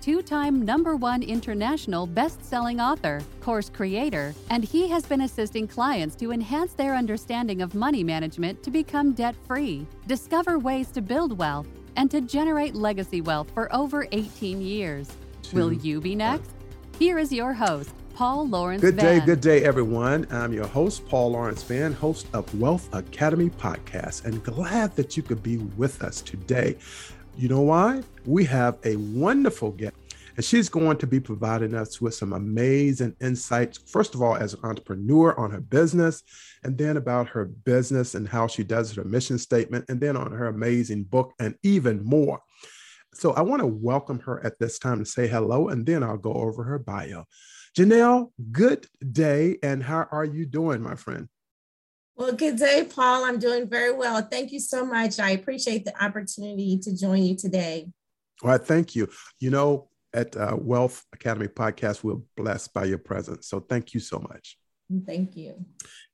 two time number one international best selling author, course creator, and he has been assisting clients to enhance their understanding of money management to become debt free, discover ways to build wealth, and to generate legacy wealth for over 18 years. Two, Will you be uh, next? Here is your host, Paul Lawrence Good day, Van. good day, everyone. I'm your host, Paul Lawrence Van, host of Wealth Academy Podcast, and glad that you could be with us today. You know why? We have a wonderful guest, and she's going to be providing us with some amazing insights. First of all, as an entrepreneur on her business, and then about her business and how she does her mission statement, and then on her amazing book, and even more. So I want to welcome her at this time to say hello, and then I'll go over her bio. Janelle, good day, and how are you doing, my friend? Well, good day, Paul. I'm doing very well. Thank you so much. I appreciate the opportunity to join you today. All right, thank you. You know, at uh, Wealth Academy Podcast, we're blessed by your presence. So thank you so much. Thank you.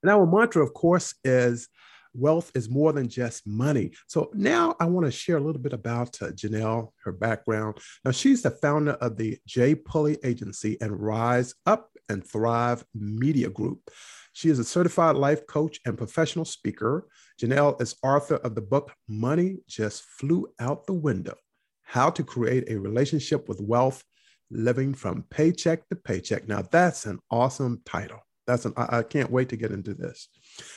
And our mantra, of course, is wealth is more than just money. So now I want to share a little bit about uh, Janelle, her background. Now, she's the founder of the J. Pulley Agency and Rise Up and Thrive Media Group. She is a certified life coach and professional speaker. Janelle is author of the book Money Just Flew Out the Window How to Create a Relationship with Wealth, Living from Paycheck to Paycheck. Now, that's an awesome title. That's an, I, I can't wait to get into this.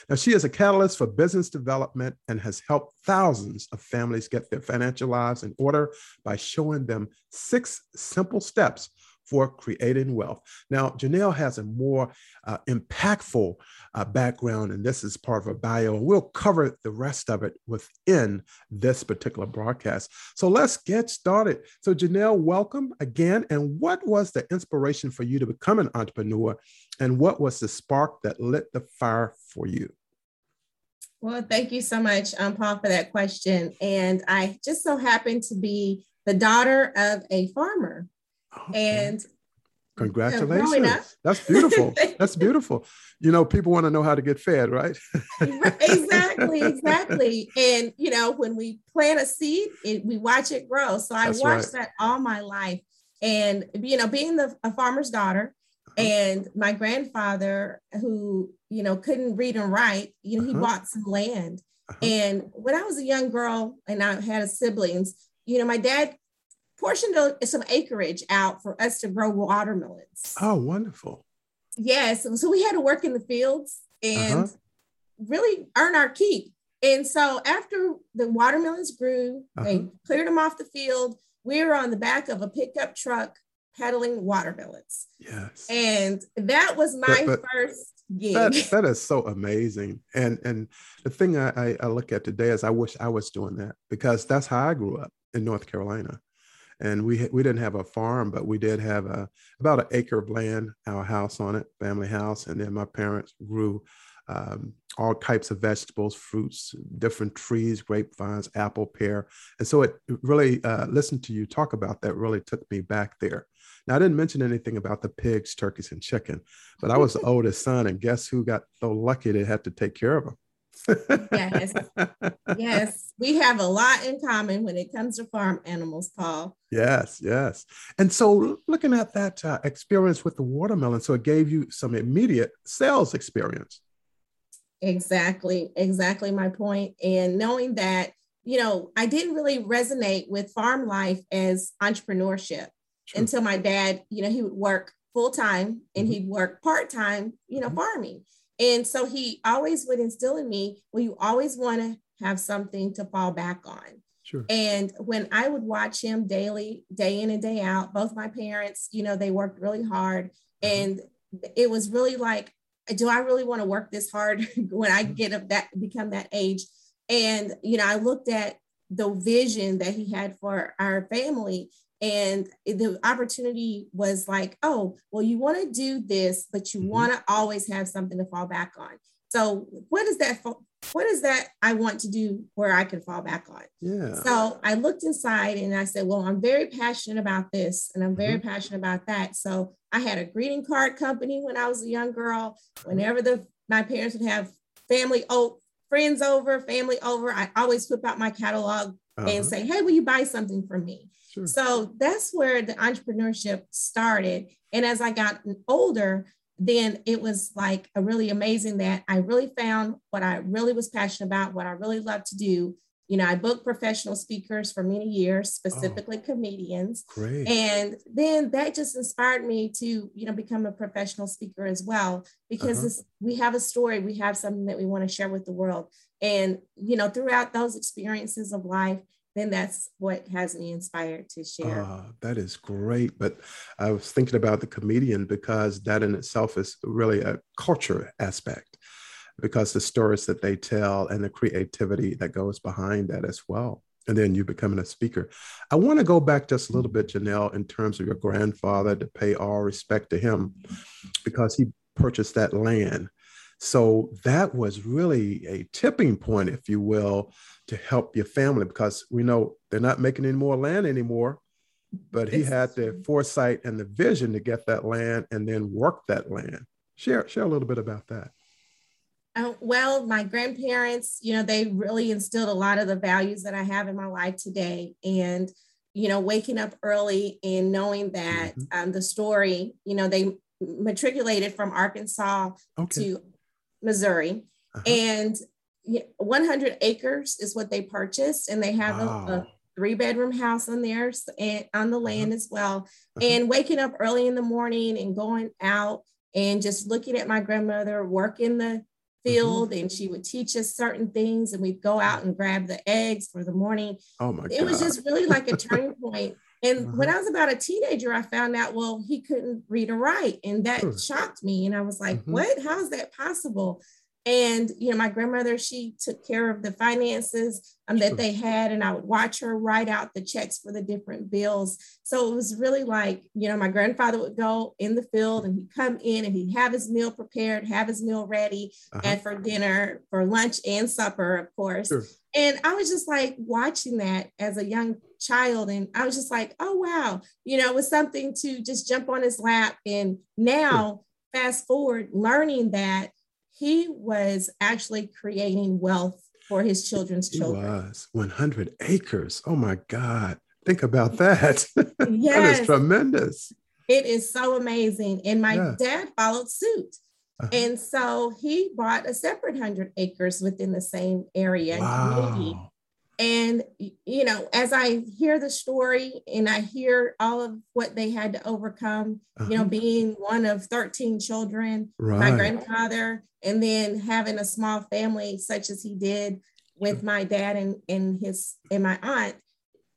Now, she is a catalyst for business development and has helped thousands of families get their financial lives in order by showing them six simple steps for creating wealth. Now, Janelle has a more uh, impactful uh, background, and this is part of her bio, we'll cover the rest of it within this particular broadcast. So let's get started. So, Janelle, welcome again. And what was the inspiration for you to become an entrepreneur, and what was the spark that lit the fire for you? Well, thank you so much, um, Paul, for that question. And I just so happen to be the daughter of a farmer. Okay. And congratulations. That's beautiful. That's beautiful. You know, people want to know how to get fed, right? exactly, exactly. And you know, when we plant a seed, it, we watch it grow. So I That's watched right. that all my life. And you know, being the, a farmer's daughter, uh-huh. and my grandfather who you know couldn't read and write you know uh-huh. he bought some land uh-huh. and when i was a young girl and i had siblings you know my dad portioned some acreage out for us to grow watermelons. Oh, wonderful. Yes. So we had to work in the fields and uh-huh. really earn our keep. And so after the watermelons grew, uh-huh. they cleared them off the field. We were on the back of a pickup truck peddling watermelons. Yes. And that was my but, but first gig. That, that is so amazing. And and the thing I, I look at today is I wish I was doing that because that's how I grew up in North Carolina and we we didn't have a farm, but we did have a about an acre of land, our house on it, family house, and then my parents grew um, all types of vegetables, fruits, different trees, grapevines, apple, pear, and so it really uh, listened to you talk about that really took me back there. Now I didn't mention anything about the pigs, turkeys, and chicken, but I was the oldest son, and guess who got so lucky they had to take care of them? Yes. Yes. We have a lot in common when it comes to farm animals, Paul. Yes. Yes. And so looking at that uh, experience with the watermelon, so it gave you some immediate sales experience. Exactly. Exactly my point. And knowing that, you know, I didn't really resonate with farm life as entrepreneurship True. until my dad, you know, he would work full time and mm-hmm. he'd work part time, you know, mm-hmm. farming. And so he always would instill in me, well, you always want to have something to fall back on. Sure. And when I would watch him daily, day in and day out, both my parents, you know, they worked really hard. Mm-hmm. And it was really like, do I really want to work this hard when I mm-hmm. get up that become that age? And you know, I looked at the vision that he had for our family And the opportunity was like, oh, well, you want to do this, but you mm-hmm. want to always have something to fall back on. So what is that? What is that I want to do where I can fall back on? Yeah. So I looked inside and I said, well, I'm very passionate about this and I'm very mm-hmm. passionate about that. So I had a greeting card company when I was a young girl. Whenever the my parents would have family oh friends over, family over, I always whip out my catalog uh-huh. and say, hey, will you buy something from me? Sure. So that's where the entrepreneurship started. And as I got older, then it was like a really amazing that I really found what I really was passionate about, what I really love to do. You know, I booked professional speakers for many years, specifically oh, comedians. Great. And then that just inspired me to, you know, become a professional speaker as well, because uh-huh. we have a story, we have something that we want to share with the world. And, you know, throughout those experiences of life, then that's what has me inspired to share. Uh, that is great. But I was thinking about the comedian because that in itself is really a culture aspect because the stories that they tell and the creativity that goes behind that as well. And then you becoming a speaker. I want to go back just a little bit, Janelle, in terms of your grandfather to pay all respect to him because he purchased that land. So that was really a tipping point, if you will, to help your family because we know they're not making any more land anymore. But he had the foresight and the vision to get that land and then work that land. Share share a little bit about that. Uh, well, my grandparents, you know, they really instilled a lot of the values that I have in my life today. And, you know, waking up early and knowing that mm-hmm. um, the story, you know, they matriculated from Arkansas okay. to Missouri. Uh-huh. And 100 acres is what they purchased, and they have wow. a, a, three bedroom house on there and on the uh-huh. land uh-huh. as well. Uh-huh. And waking up early in the morning and going out and just looking at my grandmother work in the mm-hmm. field mm-hmm. and she would teach us certain things and we'd go out and grab the eggs for the morning. Oh my It was just really like a turning point. And uh-huh. when I was about a teenager, I found out, well, he couldn't read or write. And that sure. shocked me. And I was like, mm-hmm. what? How is that possible? And, you know, my grandmother, she took care of the finances um, that they had, and I would watch her write out the checks for the different bills. So it was really like, you know, my grandfather would go in the field and he'd come in and he'd have his meal prepared, have his meal ready, uh-huh. and for dinner, for lunch and supper, of course. Sure. And I was just like watching that as a young child. And I was just like, oh, wow, you know, it was something to just jump on his lap. And now, sure. fast forward, learning that he was actually creating wealth for his children's children. He was 100 acres. Oh my God. Think about that. Yes. that is tremendous. It is so amazing. And my yeah. dad followed suit. Uh-huh. And so he bought a separate 100 acres within the same area wow. community. And, you know, as I hear the story and I hear all of what they had to overcome, uh-huh. you know, uh-huh. being one of 13 children, right. my grandfather, and then having a small family such as he did with my dad and, and his and my aunt,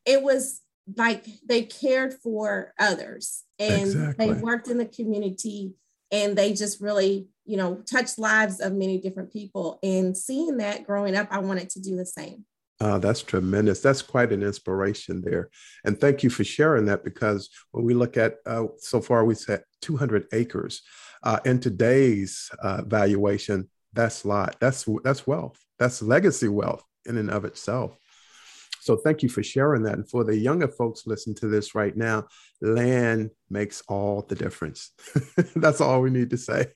it was like they cared for others and exactly. they worked in the community and they just really, you know, touched lives of many different people. And seeing that growing up, I wanted to do the same. Uh, that's tremendous. That's quite an inspiration there. And thank you for sharing that because when we look at uh, so far, we said 200 acres. Uh, in today's uh, valuation, that's lot. That's that's wealth. That's legacy wealth in and of itself. So thank you for sharing that. And for the younger folks listening to this right now, land makes all the difference. that's all we need to say.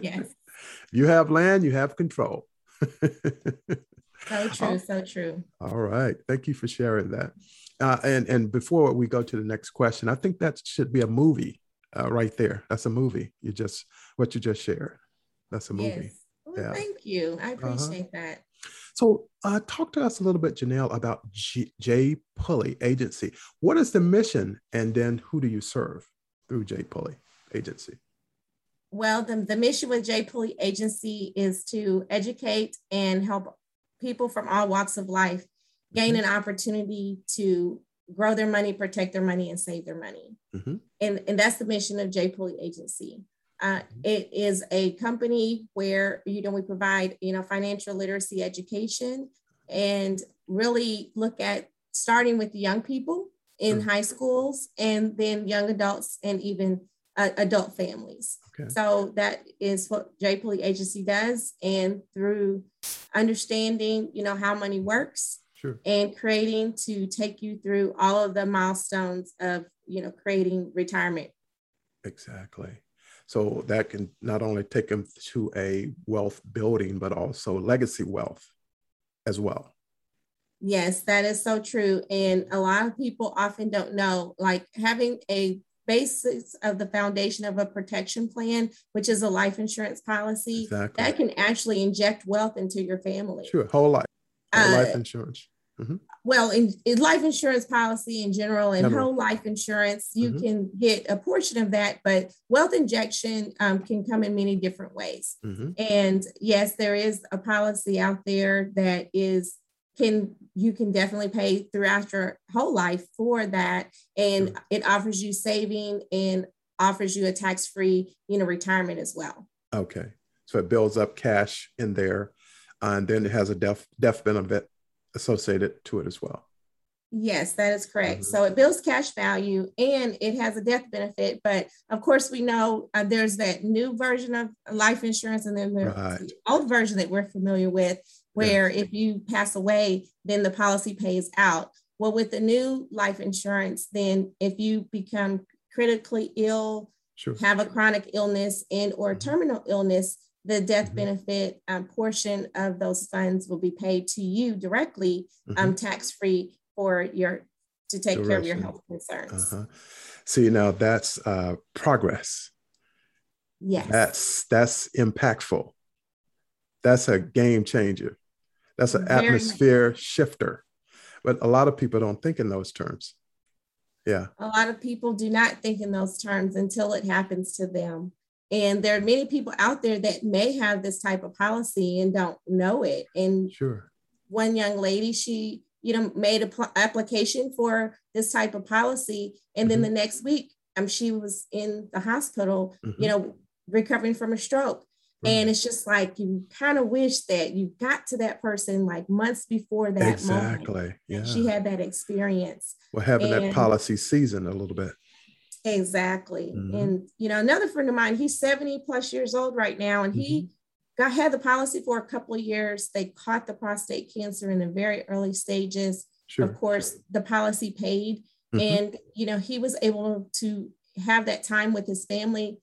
yes. You have land, you have control. So true, so true. All right. Thank you for sharing that. Uh, and and before we go to the next question, I think that should be a movie uh, right there. That's a movie. You just what you just shared. That's a movie. Yes. Well, yeah. Thank you. I uh-huh. appreciate uh-huh. that. So, uh, talk to us a little bit, Janelle, about G- J. Pulley Agency. What is the mission, and then who do you serve through J. Pulley Agency? Well, the, the mission with J. Pulley Agency is to educate and help people from all walks of life gain mm-hmm. an opportunity to grow their money, protect their money, and save their money. Mm-hmm. And, and that's the mission of J. Pulley Agency. Uh, mm-hmm. it is a company where you know we provide you know financial literacy education and really look at starting with young people in high schools and then young adults and even uh, adult families. Okay. So that is what J. Pulley Agency does. And through understanding, you know, how money works sure. and creating to take you through all of the milestones of, you know, creating retirement. Exactly. So that can not only take them to a wealth building, but also legacy wealth as well. Yes, that is so true. And a lot of people often don't know, like having a basis of the foundation of a protection plan, which is a life insurance policy, exactly. that can actually inject wealth into your family. Sure, whole life, whole uh, life insurance. Mm-hmm. Well, in, in, life insurance policy in general and general. whole life insurance, you mm-hmm. can get a portion of that, but wealth injection um, can come in many different ways. Mm-hmm. And yes, there is a policy out there that is can you can definitely pay throughout your whole life for that and mm-hmm. it offers you saving and offers you a tax-free you know retirement as well okay so it builds up cash in there uh, and then it has a death death benefit associated to it as well Yes, that is correct. Mm-hmm. So it builds cash value and it has a death benefit. But of course, we know uh, there's that new version of life insurance and then the right. old version that we're familiar with where if you pass away, then the policy pays out. Well, with the new life insurance, then if you become critically ill, sure. have a chronic illness and or mm-hmm. terminal illness, the death mm-hmm. benefit um, portion of those funds will be paid to you directly, um, mm-hmm. um, tax free for your to take Direction. care of your health concerns. Uh-huh. See, now that's uh, progress. Yes, that's that's impactful. That's a game changer. That's an Very atmosphere nice. shifter. But a lot of people don't think in those terms. Yeah. A lot of people do not think in those terms until it happens to them. And there are many people out there that may have this type of policy and don't know it. And sure. One young lady, she, you know, made an pl- application for this type of policy. And then mm-hmm. the next week, um, she was in the hospital, mm-hmm. you know, recovering from a stroke. And it's just like you kind of wish that you got to that person like months before that exactly. moment. Yeah. She had that experience. Well, having and, that policy season a little bit. Exactly. Mm-hmm. And you know, another friend of mine, he's 70 plus years old right now, and mm-hmm. he got had the policy for a couple of years. They caught the prostate cancer in the very early stages. Sure. Of course, the policy paid. Mm-hmm. And you know, he was able to have that time with his family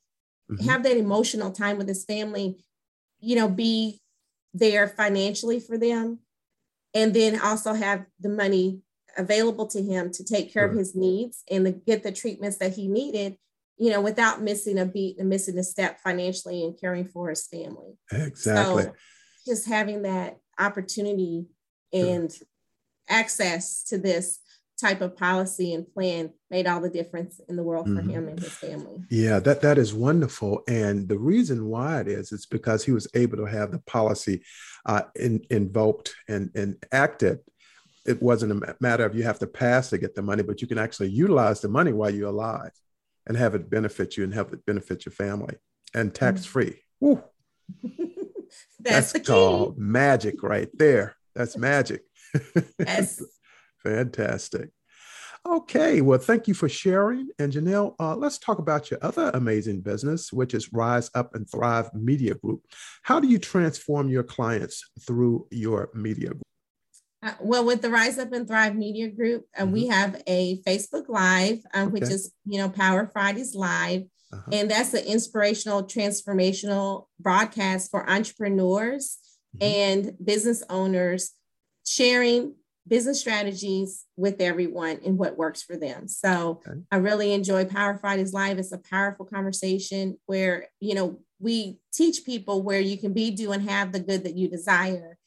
mm-hmm. have that emotional time with his family, you know, be there financially for them, and then also have the money available to him to take care of his needs and to get the treatments that he needed, you know, without missing a beat and missing a step financially and caring for his family. Exactly. So just having that opportunity and sure. access to this type of policy and plan made all the difference in the world for mm-hmm. him and his family. Yeah, that that is wonderful. And the reason why it is, is because he was able to have the policy uh, in, invoked and, and acted. It wasn't a matter of you have to pass to get the money, but you can actually utilize the money while you're alive and have it benefit you and have it benefit your family and tax free. Mm-hmm. That's, That's called magic right there. That's magic. Fantastic. Okay, well, thank you for sharing. And Janelle, uh, let's talk about your other amazing business, which is Rise Up and Thrive Media Group. How do you transform your clients through your media group? Uh, well, with the Rise Up and Thrive Media Group, uh, mm-hmm. we have a Facebook Live, um, okay. which is, you know, Power Fridays Live. Uh-huh. And that's an inspirational, transformational broadcast for entrepreneurs mm-hmm. and business owners sharing business strategies with everyone and what works for them. So okay. I really enjoy Power Fridays Live. It's a powerful conversation where, you know, we teach people where you can be, do, and have the good that you desire.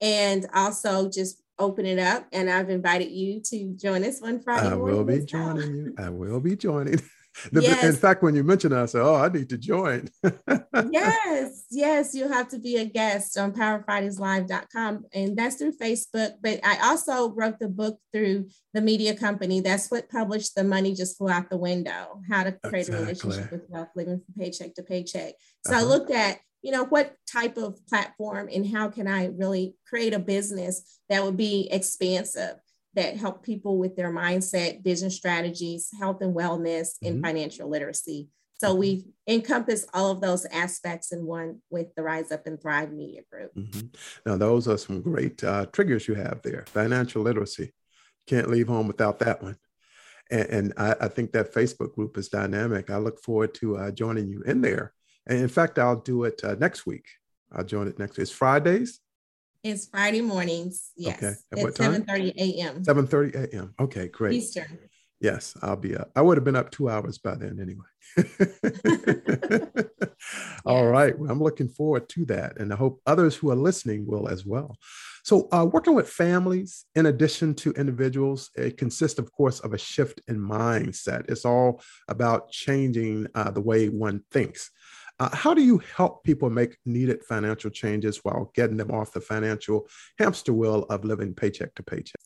And also just open it up. And I've invited you to join us one Friday. I will be joining you. I will be joining. The, yes. In fact, when you mentioned it, I said, "Oh, I need to join." yes, yes, you have to be a guest on PowerFridaysLive.com, and that's through Facebook. But I also wrote the book through the media company. That's what published "The Money Just Flew Out the Window: How to Create exactly. a Relationship with Wealth, Living from Paycheck to Paycheck." So uh-huh. I looked at you know what type of platform and how can I really create a business that would be expansive that help people with their mindset, business strategies, health and wellness, mm-hmm. and financial literacy. So mm-hmm. we encompass all of those aspects in one with the Rise Up and Thrive Media Group. Mm-hmm. Now, those are some great uh, triggers you have there. Financial literacy. Can't leave home without that one. And, and I, I, think that Facebook group is dynamic. I look forward to uh, joining you in there. And in fact, I'll do it uh, next week. I'll join it next week. It's Fridays. It's Friday mornings. Yes. Okay. At, At what time? 7:30 a.m. 7:30 a.m. Okay, great. Eastern. Yes, I'll be up. I would have been up two hours by then anyway. All right. Well, I'm looking forward to that. And I hope others who are listening will as well. So, uh, working with families, in addition to individuals, it consists, of course, of a shift in mindset. It's all about changing uh, the way one thinks. Uh, how do you help people make needed financial changes while getting them off the financial hamster wheel of living paycheck to paycheck?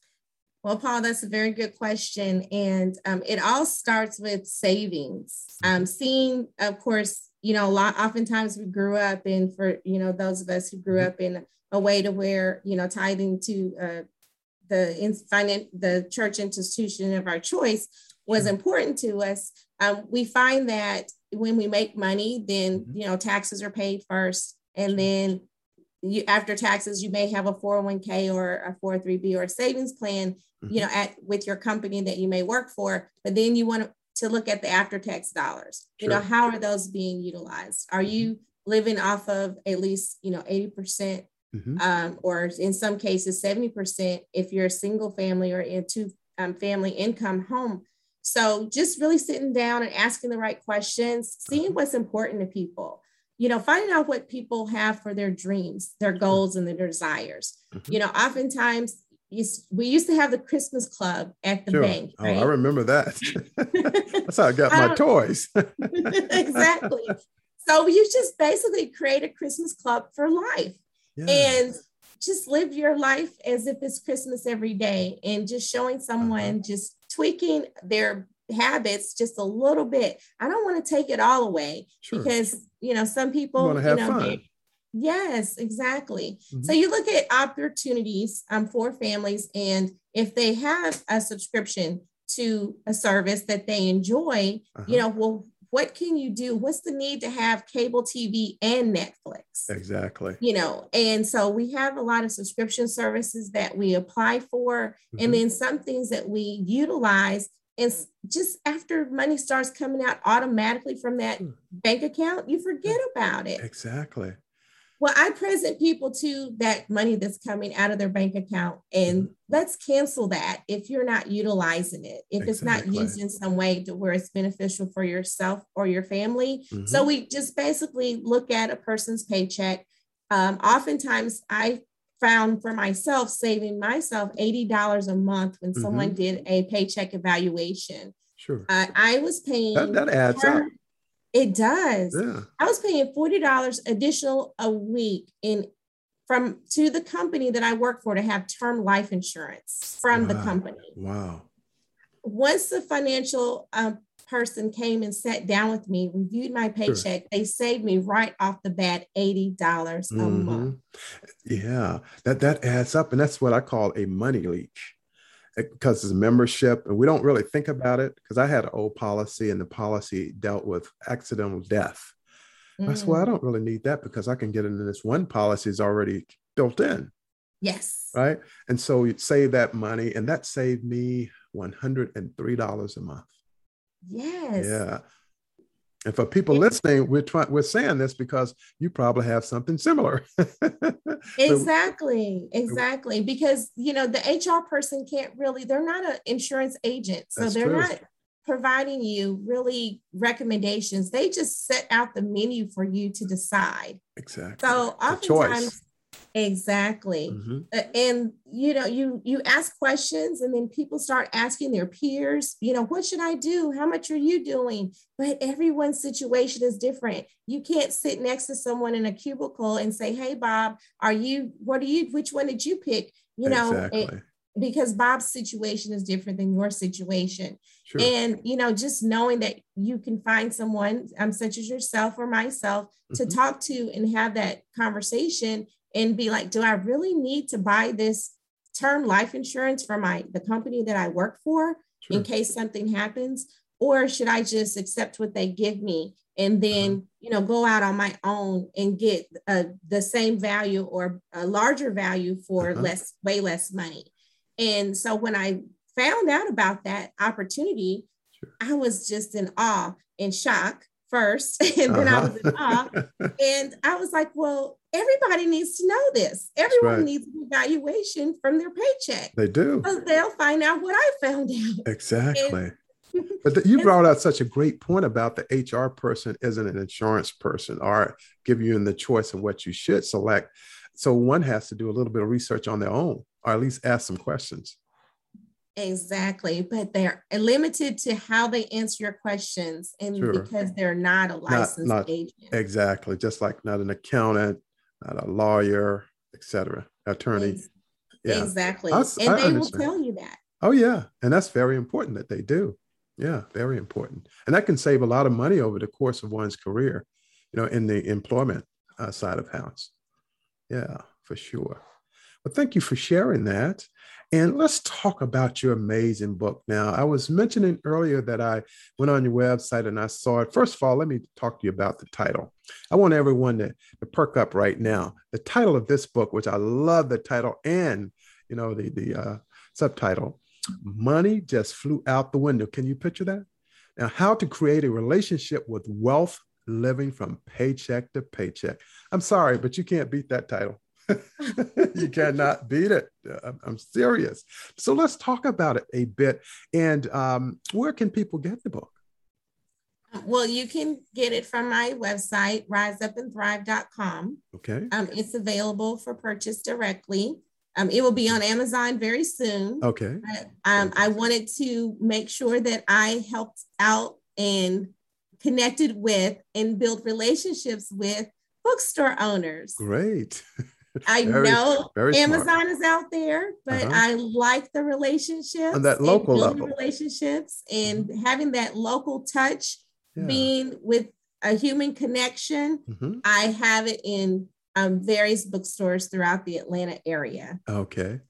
Well, Paul, that's a very good question. And um, it all starts with savings. Um, seeing, of course, you know, a lot, oftentimes we grew up in, for, you know, those of us who grew mm-hmm. up in a way to where, you know, tithing to uh, the, in, finan- the church institution of our choice was important to us. Um, we find that when we make money, then, mm-hmm. you know, taxes are paid first. And then you after taxes you may have a 401k or a 403b or a savings plan mm-hmm. you know at with your company that you may work for but then you want to look at the after tax dollars sure. you know how are those being utilized are mm-hmm. you living off of at least you know 80% mm-hmm. um, or in some cases 70% if you're a single family or in two um, family income home so just really sitting down and asking the right questions seeing uh-huh. what's important to people you know, finding out what people have for their dreams, their goals, and their desires. Mm-hmm. You know, oftentimes we used to have the Christmas club at the sure. bank. Right? Oh, I remember that. That's how I got my toys. exactly. So you just basically create a Christmas club for life yeah. and just live your life as if it's Christmas every day and just showing someone uh-huh. just tweaking their habits just a little bit. I don't want to take it all away sure. because you know some people want to have you know, fun. Yes, exactly. Mm-hmm. So you look at opportunities um, for families, and if they have a subscription to a service that they enjoy, uh-huh. you know, well, what can you do? What's the need to have cable TV and Netflix? Exactly. You know, and so we have a lot of subscription services that we apply for, mm-hmm. and then some things that we utilize and just after money starts coming out automatically from that hmm. bank account, you forget about it. Exactly. Well, I present people to that money that's coming out of their bank account, and mm-hmm. let's cancel that if you're not utilizing it, if exactly. it's not used in some way to where it's beneficial for yourself or your family. Mm-hmm. So we just basically look at a person's paycheck. Um, oftentimes, I found for myself saving myself $80 a month when mm-hmm. someone did a paycheck evaluation. Sure. Uh, I was paying that, that adds up. It does. Yeah. I was paying $40 additional a week in from to the company that I work for to have term life insurance from wow. the company. Wow. Once the financial um, person came and sat down with me, reviewed my paycheck, sure. they saved me right off the bat $80 mm-hmm. a month. Yeah, that that adds up. And that's what I call a money leak because it's membership and we don't really think about it because I had an old policy and the policy dealt with accidental death. Mm. I said, well, I mm. don't really need that because I can get into this one policy is already built in. Yes. Right. And so you save that money and that saved me $103 a month. Yes. Yeah. And for people yeah. listening, we're trying we're saying this because you probably have something similar. exactly, exactly. Because you know, the HR person can't really, they're not an insurance agent. So That's they're true. not providing you really recommendations. They just set out the menu for you to decide. Exactly. So oftentimes Exactly. Mm-hmm. And you know, you you ask questions and then people start asking their peers, you know, what should I do? How much are you doing? But everyone's situation is different. You can't sit next to someone in a cubicle and say, "Hey Bob, are you what are you which one did you pick?" You know, exactly. because Bob's situation is different than your situation. Sure. And you know, just knowing that you can find someone um, such as yourself or myself mm-hmm. to talk to and have that conversation and be like, do I really need to buy this term life insurance for my the company that I work for sure. in case something happens, or should I just accept what they give me and then uh-huh. you know go out on my own and get uh, the same value or a larger value for uh-huh. less way less money and so when i found out about that opportunity sure. i was just in awe and shock first and then uh-huh. i was in awe and i was like well everybody needs to know this everyone right. needs an evaluation from their paycheck they do so they'll find out what i found out exactly and but the, you brought out such a great point about the HR person isn't an insurance person or give you the choice of what you should select. So one has to do a little bit of research on their own or at least ask some questions. Exactly. But they're limited to how they answer your questions and sure. because they're not a licensed not, not, agent. Exactly. Just like not an accountant, not a lawyer, etc. attorney. Yeah. Exactly. I, and I they understand. will tell you that. Oh yeah. And that's very important that they do. Yeah, very important. And that can save a lot of money over the course of one's career, you know, in the employment uh, side of house. Yeah, for sure. Well, thank you for sharing that. And let's talk about your amazing book now. I was mentioning earlier that I went on your website and I saw it. First of all, let me talk to you about the title. I want everyone to, to perk up right now. The title of this book, which I love the title and you know the the uh, subtitle, Money just flew out the window. Can you picture that? Now, how to create a relationship with wealth living from paycheck to paycheck. I'm sorry, but you can't beat that title. you cannot beat it. I'm serious. So let's talk about it a bit. And um, where can people get the book? Well, you can get it from my website, riseupandthrive.com. Okay. Um, it's available for purchase directly. Um, it will be on Amazon very soon. Okay. um, I wanted to make sure that I helped out and connected with and built relationships with bookstore owners. Great. I very, know very Amazon is out there, but uh-huh. I like the relationships on that local level relationships and mm-hmm. having that local touch, yeah. being with a human connection. Mm-hmm. I have it in um, various bookstores throughout the Atlanta area. Okay.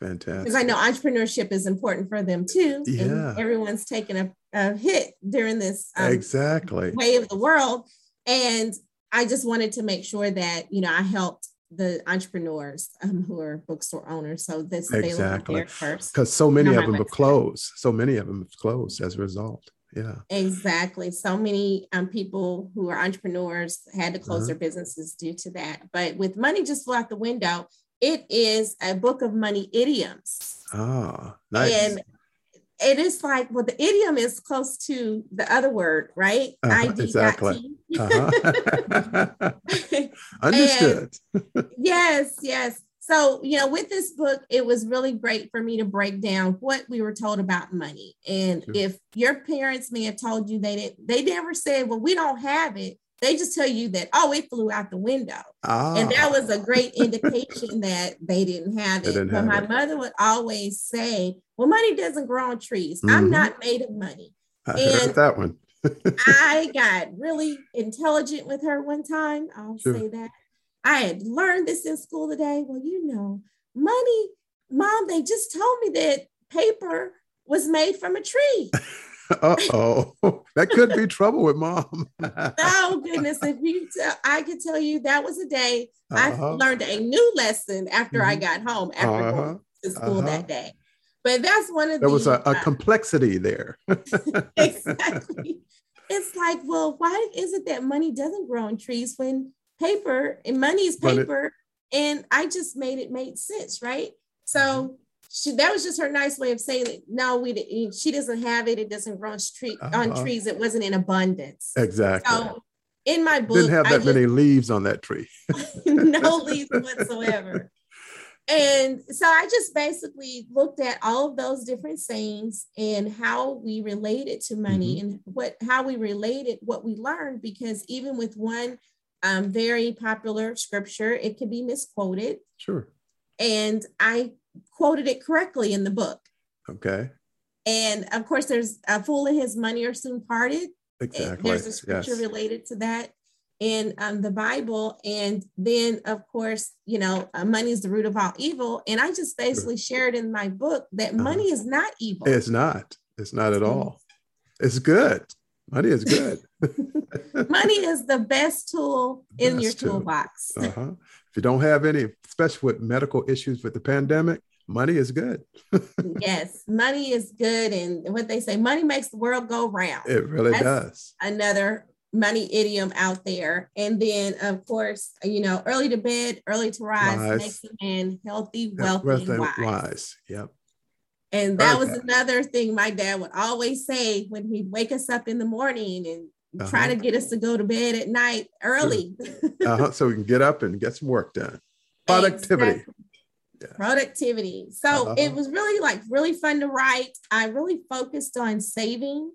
Fantastic. Because I know entrepreneurship is important for them too. Yeah. everyone's taken a, a, hit during this um, exactly way of the world. And I just wanted to make sure that, you know, I helped the entrepreneurs um, who are bookstore owners. So this exactly first. Because so many of them have closed. So many of them have closed as a result yeah exactly so many um, people who are entrepreneurs had to close uh-huh. their businesses due to that but with money just flew out the window it is a book of money idioms oh nice and it is like well the idiom is close to the other word right uh-huh, exactly uh-huh. understood yes yes so, you know, with this book, it was really great for me to break down what we were told about money. And sure. if your parents may have told you they didn't, they never said, well, we don't have it. They just tell you that, oh, it flew out the window. Ah. And that was a great indication that they didn't have it. Didn't but have my it. mother would always say, well, money doesn't grow on trees. Mm-hmm. I'm not made of money. I and heard that one. I got really intelligent with her one time. I'll sure. say that. I had learned this in school today. Well, you know, money, mom, they just told me that paper was made from a tree. uh oh, that could be trouble with mom. oh goodness! If you, tell, I could tell you that was a day uh-huh. I learned a new lesson after mm-hmm. I got home after uh-huh. going to school uh-huh. that day. But that's one of there the, was a, a uh, complexity there. exactly. It's like, well, why is it that money doesn't grow on trees when paper and money is paper. and I just made it made sense, right? So mm-hmm. She, that was just her nice way of saying that no, we she doesn't have it. It doesn't grow on, tree, uh-huh. on trees. It wasn't in abundance. Exactly. So in my book, didn't have that many leaves on that tree. no leaves whatsoever. And so I just basically looked at all of those different sayings and how we related to money mm-hmm. and what how we related what we learned because even with one um, very popular scripture. It can be misquoted. Sure. And I quoted it correctly in the book. Okay. And of course, there's a fool and his money are soon parted. Exactly. There's a scripture yes. related to that. in um, the Bible. And then, of course, you know, uh, money is the root of all evil. And I just basically shared in my book that uh-huh. money is not evil. It's not. It's not at all. It's good. Money is good. money is the best tool in best your tool. toolbox. Uh-huh. If you don't have any, especially with medical issues with the pandemic, money is good. yes, money is good. And what they say, money makes the world go round. It really That's does. Another money idiom out there. And then, of course, you know, early to bed, early to rise, rise. makes a man healthy, wealthy, and wise. wise. Yep. And that was another thing my dad would always say when he'd wake us up in the morning and uh-huh. try to get us to go to bed at night early. uh-huh. So we can get up and get some work done. Productivity. Exactly. Yes. Productivity. So uh-huh. it was really like really fun to write. I really focused on saving.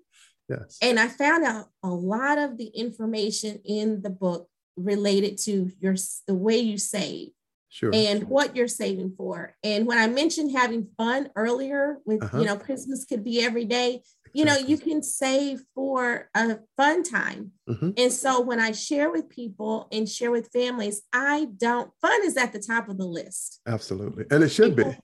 Yes. And I found out a lot of the information in the book related to your the way you save sure. and what you're saving for. And when I mentioned having fun earlier with, uh-huh. you know, Christmas could be every day, you know, you can save for a fun time. Mm-hmm. And so when I share with people and share with families, I don't, fun is at the top of the list. Absolutely. And it should people, be.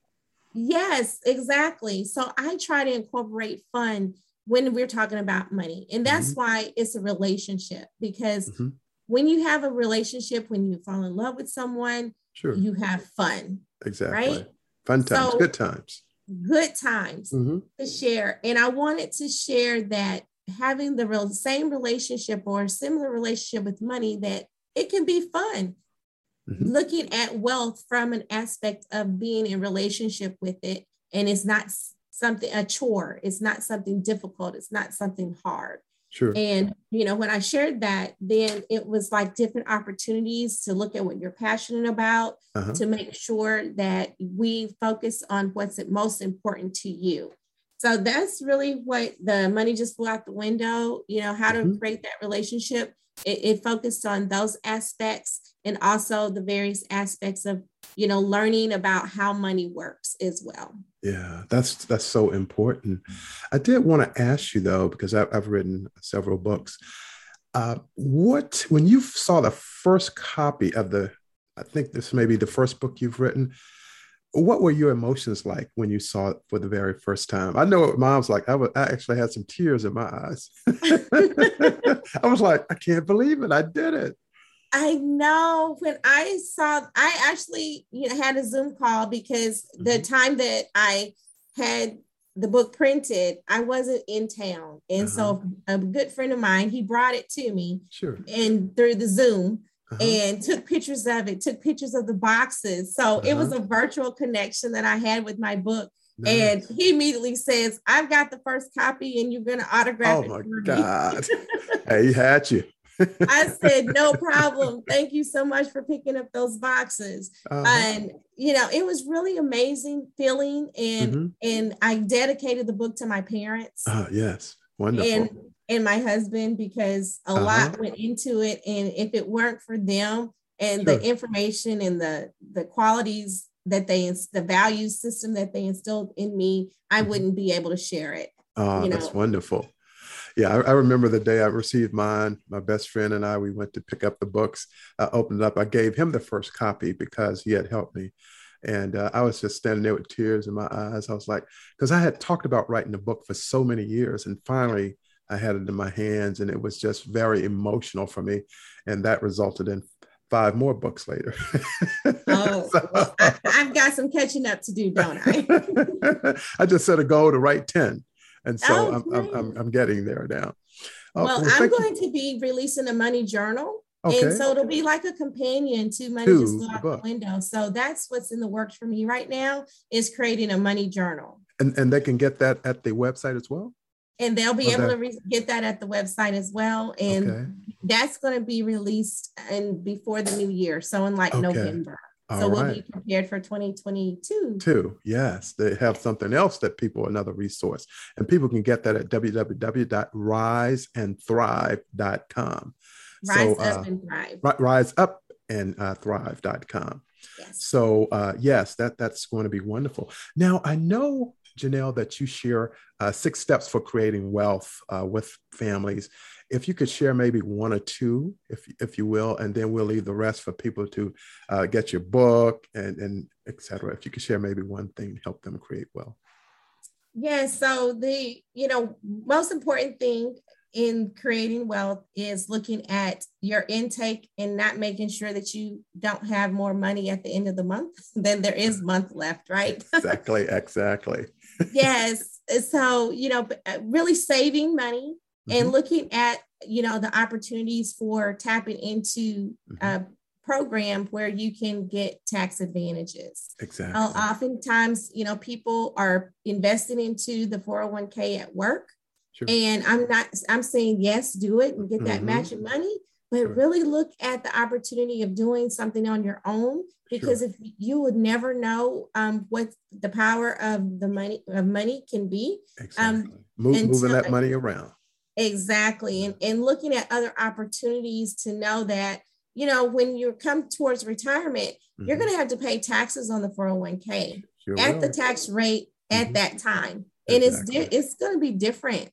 Yes, exactly. So I try to incorporate fun when we're talking about money. And that's mm-hmm. why it's a relationship because mm-hmm. when you have a relationship, when you fall in love with someone, Sure. You have fun. Exactly. Right? Fun times, so, good times. Good times mm-hmm. to share. And I wanted to share that having the real same relationship or similar relationship with money that it can be fun. Mm-hmm. Looking at wealth from an aspect of being in relationship with it and it's not something a chore, it's not something difficult, it's not something hard. Sure. And, you know, when I shared that, then it was like different opportunities to look at what you're passionate about, uh-huh. to make sure that we focus on what's most important to you. So that's really what the money just flew out the window, you know, how mm-hmm. to create that relationship. It, it focused on those aspects and also the various aspects of you know learning about how money works as well. Yeah that's that's so important. I did want to ask you though because i've, I've written several books. Uh, what when you saw the first copy of the i think this may be the first book you've written what were your emotions like when you saw it for the very first time? I know what mom's like. I, was, I actually had some tears in my eyes. I was like, I can't believe it. I did it. I know when I saw, I actually you know had a Zoom call because mm-hmm. the time that I had the book printed, I wasn't in town, and uh-huh. so a good friend of mine he brought it to me, sure, and through the Zoom. Uh-huh. And took pictures of it, took pictures of the boxes. So uh-huh. it was uh-huh. a virtual connection that I had with my book. Nice. And he immediately says, I've got the first copy and you're going to autograph oh it. Oh my God. hey, he had you. I said, no problem. Thank you so much for picking up those boxes. Uh-huh. And you know, it was really amazing feeling. And mm-hmm. and I dedicated the book to my parents. Oh, yes. Wonderful. And and my husband because a uh-huh. lot went into it. And if it weren't for them and sure. the information and the the qualities that they the value system that they instilled in me, I mm-hmm. wouldn't be able to share it. Oh, you know? that's wonderful yeah, I, I, remember the day I received mine. My best friend and I, we went to pick up the books. I opened it up. I gave him the first copy because he had helped me. And uh, I was just standing there with tears in my eyes. I was like, because I had talked about writing a book for so many years. And finally, I had it in my hands, and it was just very emotional for me. And that resulted in five more books later. oh, so, well, I, have got some catching up to do, don't I? I just set a goal to write 10 and so oh, I'm, I'm, I'm, I'm, getting there now. Uh, well, well I'm going you. to be releasing a money journal. Okay. And so it'll be like a companion to Money to Just Go Out the, the Window. So that's what's in the works for me right now is creating a money journal. And, and they can get that at the website as well? And they'll be able to re- get that at the website as well. And okay. that's going to be released and before the new year. So in like okay. November. All so we'll be prepared for 2022. Two, yes, they have something else that people, another resource, and people can get that at www.riseandthrive.com. Rise so, up uh, and thrive. Rise up and uh, thrive.com. Yes. So uh, yes, that that's going to be wonderful. Now I know Janelle that you share uh, six steps for creating wealth uh, with families if you could share maybe one or two, if if you will, and then we'll leave the rest for people to uh, get your book and and etc. If you could share maybe one thing to help them create wealth. Yeah. So the you know most important thing in creating wealth is looking at your intake and not making sure that you don't have more money at the end of the month than there is month left, right? Exactly, exactly. Yes. So, you know, uh, really saving money mm-hmm. and looking at, you know, the opportunities for tapping into mm-hmm. a program where you can get tax advantages. Exactly. Uh, oftentimes, you know, people are investing into the 401k at work Sure. And I'm not, I'm saying, yes, do it and get that mm-hmm. matching money, but really look at the opportunity of doing something on your own because sure. if you would never know um, what the power of the money of money can be. Um, exactly. Um, Move, moving that money around. Exactly. And, and looking at other opportunities to know that, you know, when you come towards retirement, mm-hmm. you're going to have to pay taxes on the 401k sure at will. the tax rate at mm-hmm. that time. And exactly. it's, it's going to be different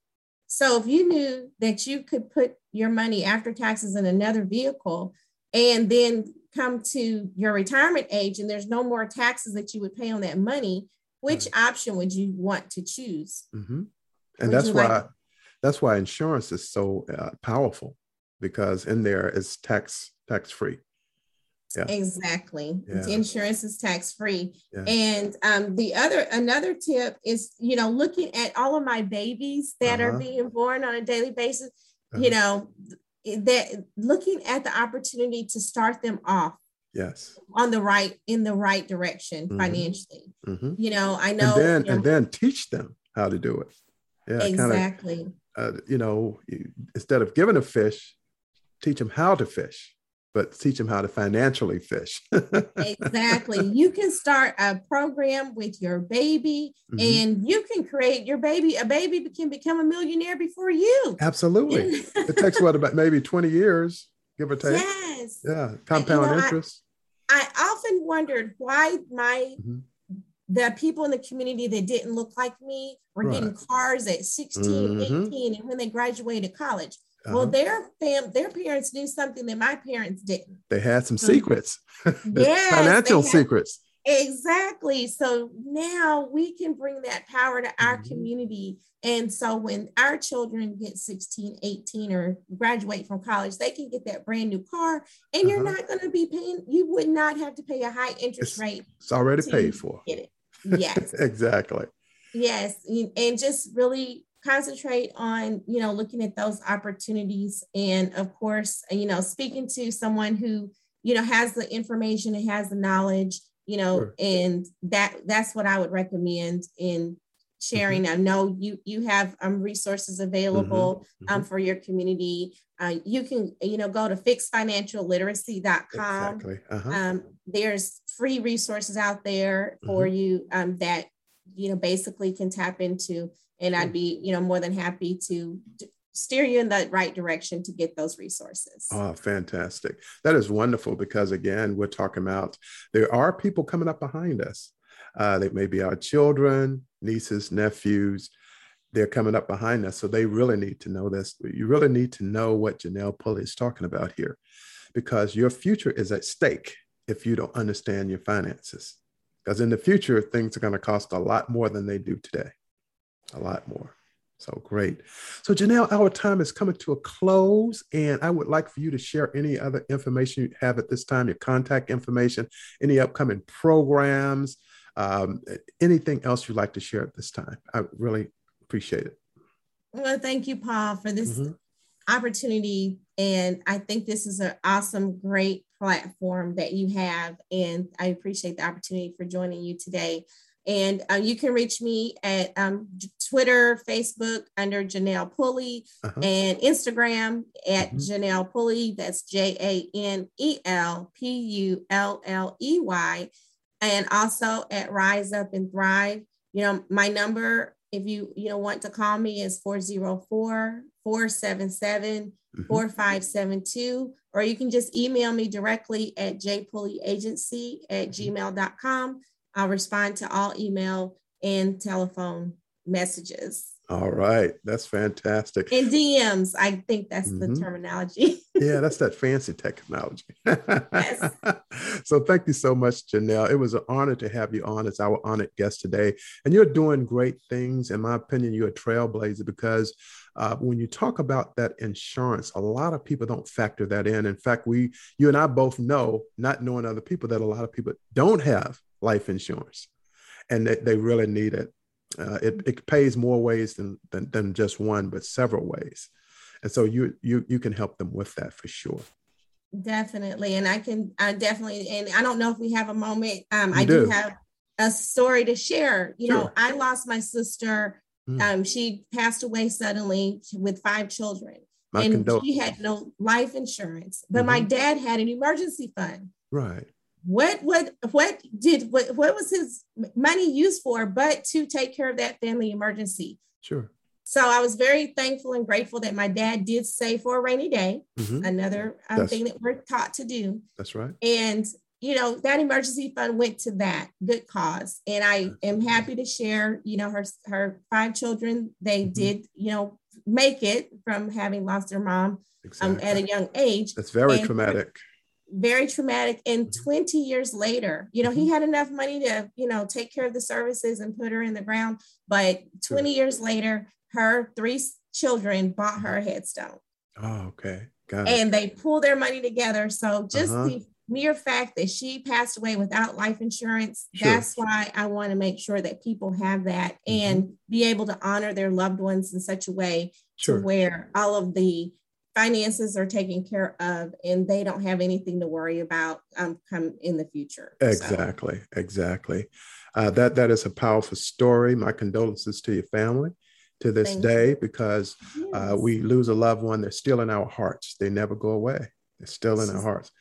so if you knew that you could put your money after taxes in another vehicle and then come to your retirement age and there's no more taxes that you would pay on that money, which right. option would you want to choose? Mm-hmm. And would that's why like- that's why insurance is so uh, powerful because in there is tax tax free. Yeah. Exactly. Yeah. Insurance is tax free. Yeah. And um, the other another tip is, you know, looking at all of my babies that uh-huh. are being born on a daily basis, uh-huh. you know, that looking at the opportunity to start them off yes on the right in the right direction mm-hmm. financially mm-hmm. you know i know and then you know, and then teach them how to do it yeah exactly kinda, uh, you know instead of giving a fish teach them how to fish but teach them how to financially fish. exactly. You can start a program with your baby mm-hmm. and you can create your baby, a baby can become a millionaire before you. Absolutely. it takes what about maybe 20 years, give or take. Yes. Yeah. Compound you know, interest. I, I, often wondered why my mm-hmm. the people in the community that didn't look like me were right. getting cars at 16, mm-hmm. 18, and when they graduated college uh-huh. Well, their fam, their parents knew something that my parents didn't. They had some secrets, yes, financial had, secrets. Exactly. So now we can bring that power to our mm-hmm. community. And so when our children get 16, 18, or graduate from college, they can get that brand new car and uh-huh. you're not going to be paying, you would not have to pay a high interest it's, rate. It's already paid for. Get it. Yes. exactly. Yes. And just really concentrate on you know looking at those opportunities and of course you know speaking to someone who you know has the information and has the knowledge you know sure. and that that's what i would recommend in sharing mm-hmm. i know you you have um, resources available mm-hmm. Um, mm-hmm. For your community uh, you can you know go to fixedfinancialliteracy.com exactly. uh-huh. um, there's free resources out there for mm-hmm. you um, that you know basically can tap into and I'd be, you know, more than happy to steer you in the right direction to get those resources. Oh, fantastic. That is wonderful because, again, we're talking about there are people coming up behind us. Uh, they may be our children, nieces, nephews. They're coming up behind us. So they really need to know this. You really need to know what Janelle Pulley is talking about here because your future is at stake if you don't understand your finances. Because in the future, things are going to cost a lot more than they do today a lot more. So great. So Janelle, our time is coming to a close, and I would like for you to share any other information you have at this time, your contact information, any upcoming programs, um, anything else you'd like to share at this time. I really appreciate it. Well, thank you, Paul, for this mm-hmm. opportunity. And I think this is an awesome, great platform that you have. And I appreciate the opportunity for joining you today. And uh, you can reach me at um, Twitter, Facebook under Janelle Pulley, uh-huh. and Instagram at mm-hmm. Janelle Pulley. That's J A N E L P U L L E Y. And also at Rise Up and Thrive. You know, my number, if you you know want to call me, is 404 477 4572. Or you can just email me directly at jpulley.agency at mm-hmm. gmail.com. I'll respond to all email and telephone messages. All right, that's fantastic. And DMs, I think that's mm-hmm. the terminology. yeah, that's that fancy technology. yes. so thank you so much, Janelle. It was an honor to have you on as our honored guest today. And you're doing great things. In my opinion, you're a trailblazer because uh, when you talk about that insurance, a lot of people don't factor that in. In fact, we, you and I both know, not knowing other people, that a lot of people don't have life insurance and they, they really need it. Uh, it, it pays more ways than, than, than just one, but several ways. And so you you you can help them with that for sure. Definitely, and I can I definitely and I don't know if we have a moment. Um, I do. do. have a story to share. You sure. know, I lost my sister. Mm. Um, she passed away suddenly with five children, my and condol- she had no life insurance. But mm-hmm. my dad had an emergency fund. Right what what what did what, what was his money used for but to take care of that family emergency? Sure. So i was very thankful and grateful that my dad did save for a rainy day mm-hmm. another um, thing that we're taught to do. That's right. And you know that emergency fund went to that good cause. And i am happy to share you know her her five children they mm-hmm. did you know make it from having lost their mom exactly. um, at a young age. That's very and traumatic very traumatic and mm-hmm. 20 years later you know he mm-hmm. had enough money to you know take care of the services and put her in the ground but 20 sure. years later her three children bought her a headstone oh okay Got and it. they pulled their money together so just uh-huh. the mere fact that she passed away without life insurance sure. that's why i want to make sure that people have that mm-hmm. and be able to honor their loved ones in such a way sure. to where all of the finances are taken care of and they don't have anything to worry about um, come in the future exactly so. exactly uh, that that is a powerful story my condolences to your family to this Thank day you. because yes. uh, we lose a loved one they're still in our hearts they never go away they're still in our hearts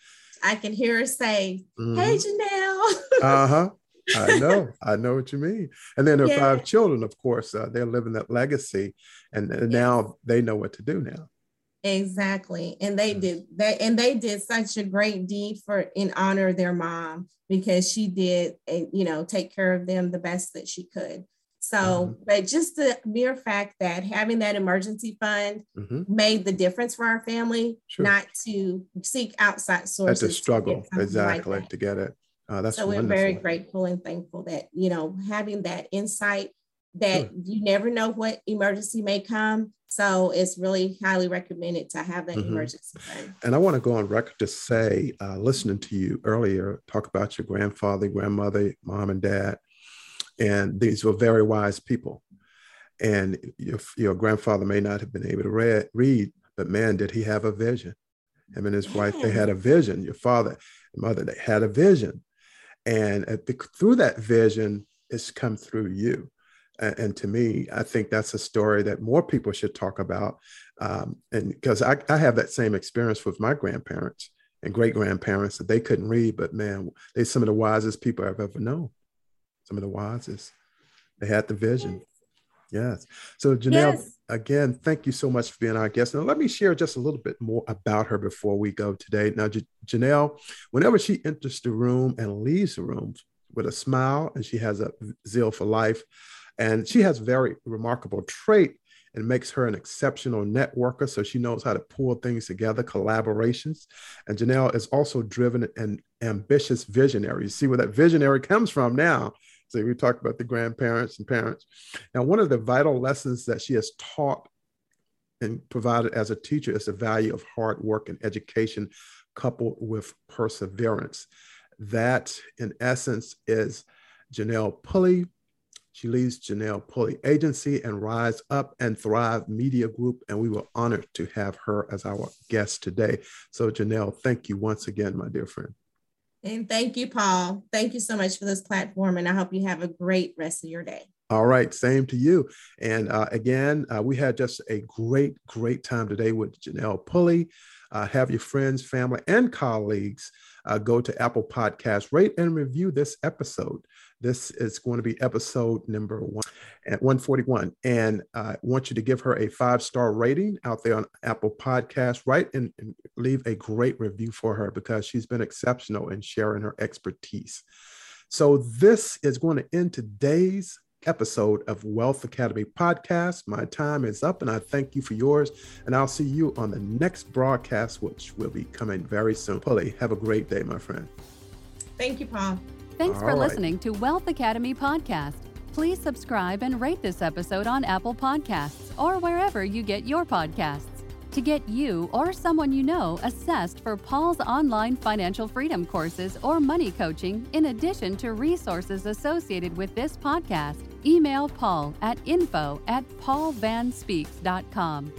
i can hear her say mm-hmm. hey janelle uh-huh I know, I know what you mean. And then her yeah. five children, of course, uh, they're living that legacy, and, and yes. now they know what to do now. Exactly. And they did that and they did such a great deed for in honor of their mom because she did you know take care of them the best that she could. So, mm-hmm. but just the mere fact that having that emergency fund mm-hmm. made the difference for our family, sure. not to seek outside sources. That's a struggle exactly like to get it. Uh, that's so wonderful. we're very grateful and thankful that you know having that insight that sure. you never know what emergency may come so it's really highly recommended to have that mm-hmm. emergency fund. And I want to go on record to say, uh, listening to you earlier, talk about your grandfather, grandmother, mom, and dad. And these were very wise people. And your, your grandfather may not have been able to read, read, but man, did he have a vision. Him and his yeah. wife, they had a vision. Your father mother, they had a vision. And the, through that vision, it's come through you and to me i think that's a story that more people should talk about um, and because I, I, have that same experience with my grandparents and great grandparents that they couldn't read but man they're some of the wisest people i've ever known. Some of the wisest. They had the vision. Yes. So janelle yes. again thank you so much for being our guest. Now let me share just a little bit more about her before we go today. Now J- janelle whenever she enters the room and leaves the room with a smile and she has a zeal for life and she has very remarkable trait and makes her an exceptional networker. So she knows how to pull things together, collaborations. And Janelle is also driven and ambitious visionary. You see where that visionary comes from now. So we talked about the grandparents and parents. Now, one of the vital lessons that she has taught and provided as a teacher is the value of hard work and education coupled with perseverance. That, in essence, is Janelle Pulley, she leads Janelle Pulley Agency and Rise Up and Thrive Media Group. And we were honored to have her as our guest today. So, Janelle, thank you once again, my dear friend. And thank you, Paul. Thank you so much for this platform. And I hope you have a great rest of your day. All right, same to you. And uh, again, uh, we had just a great, great time today with Janelle Pulley. Uh, have your friends, family, and colleagues uh, go to Apple Podcasts, rate and review this episode. This is going to be episode number one at 141. And I want you to give her a five star rating out there on Apple Podcasts, right? And, and leave a great review for her because she's been exceptional in sharing her expertise. So, this is going to end today's episode of Wealth Academy podcast. My time is up and I thank you for yours. And I'll see you on the next broadcast, which will be coming very soon. Pulley, have a great day, my friend. Thank you, Paul. Thanks All for right. listening to Wealth Academy Podcast. Please subscribe and rate this episode on Apple Podcasts or wherever you get your podcasts. To get you or someone you know assessed for Paul's online financial freedom courses or money coaching, in addition to resources associated with this podcast, email Paul at info at paulvanspeaks.com.